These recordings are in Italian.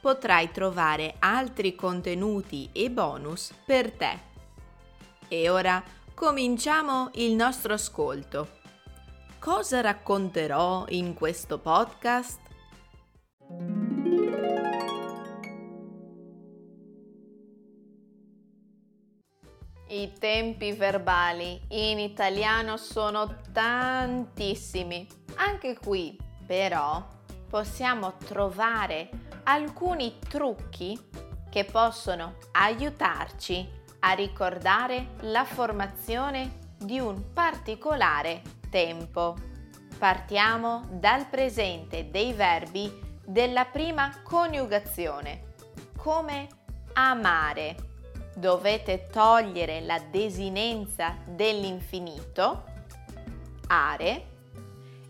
potrai trovare altri contenuti e bonus per te. E ora cominciamo il nostro ascolto. Cosa racconterò in questo podcast? I tempi verbali in italiano sono tantissimi. Anche qui, però, possiamo trovare alcuni trucchi che possono aiutarci a ricordare la formazione di un particolare tempo. Partiamo dal presente dei verbi della prima coniugazione, come amare dovete togliere la desinenza dell'infinito, are,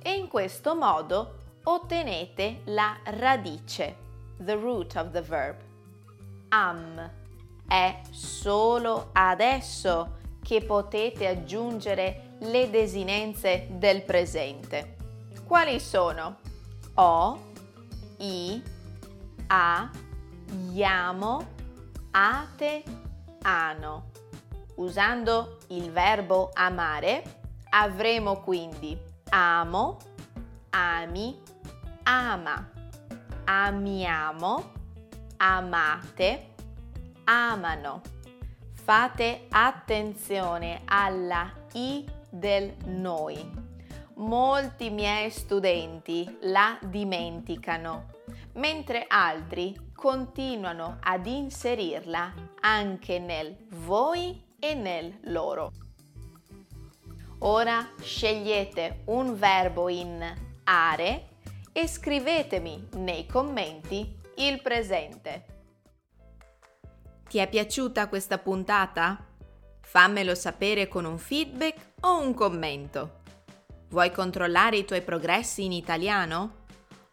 e in questo modo ottenete la radice, the root of the verb. Am. È solo adesso che potete aggiungere le desinenze del presente. Quali sono? O, i, a, iamo, ate, ano. Usando il verbo amare avremo quindi amo, ami, ama, amiamo, amate, amano. Fate attenzione alla I del noi. Molti miei studenti la dimenticano, mentre altri continuano ad inserirla anche nel voi e nel loro. Ora scegliete un verbo in are e scrivetemi nei commenti il presente. Ti è piaciuta questa puntata? Fammelo sapere con un feedback o un commento. Vuoi controllare i tuoi progressi in italiano?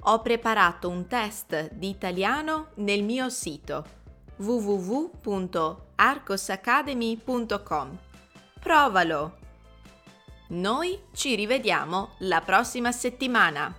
ho preparato un test di italiano nel mio sito www.arcosacademy.com. Provalo! Noi ci rivediamo la prossima settimana!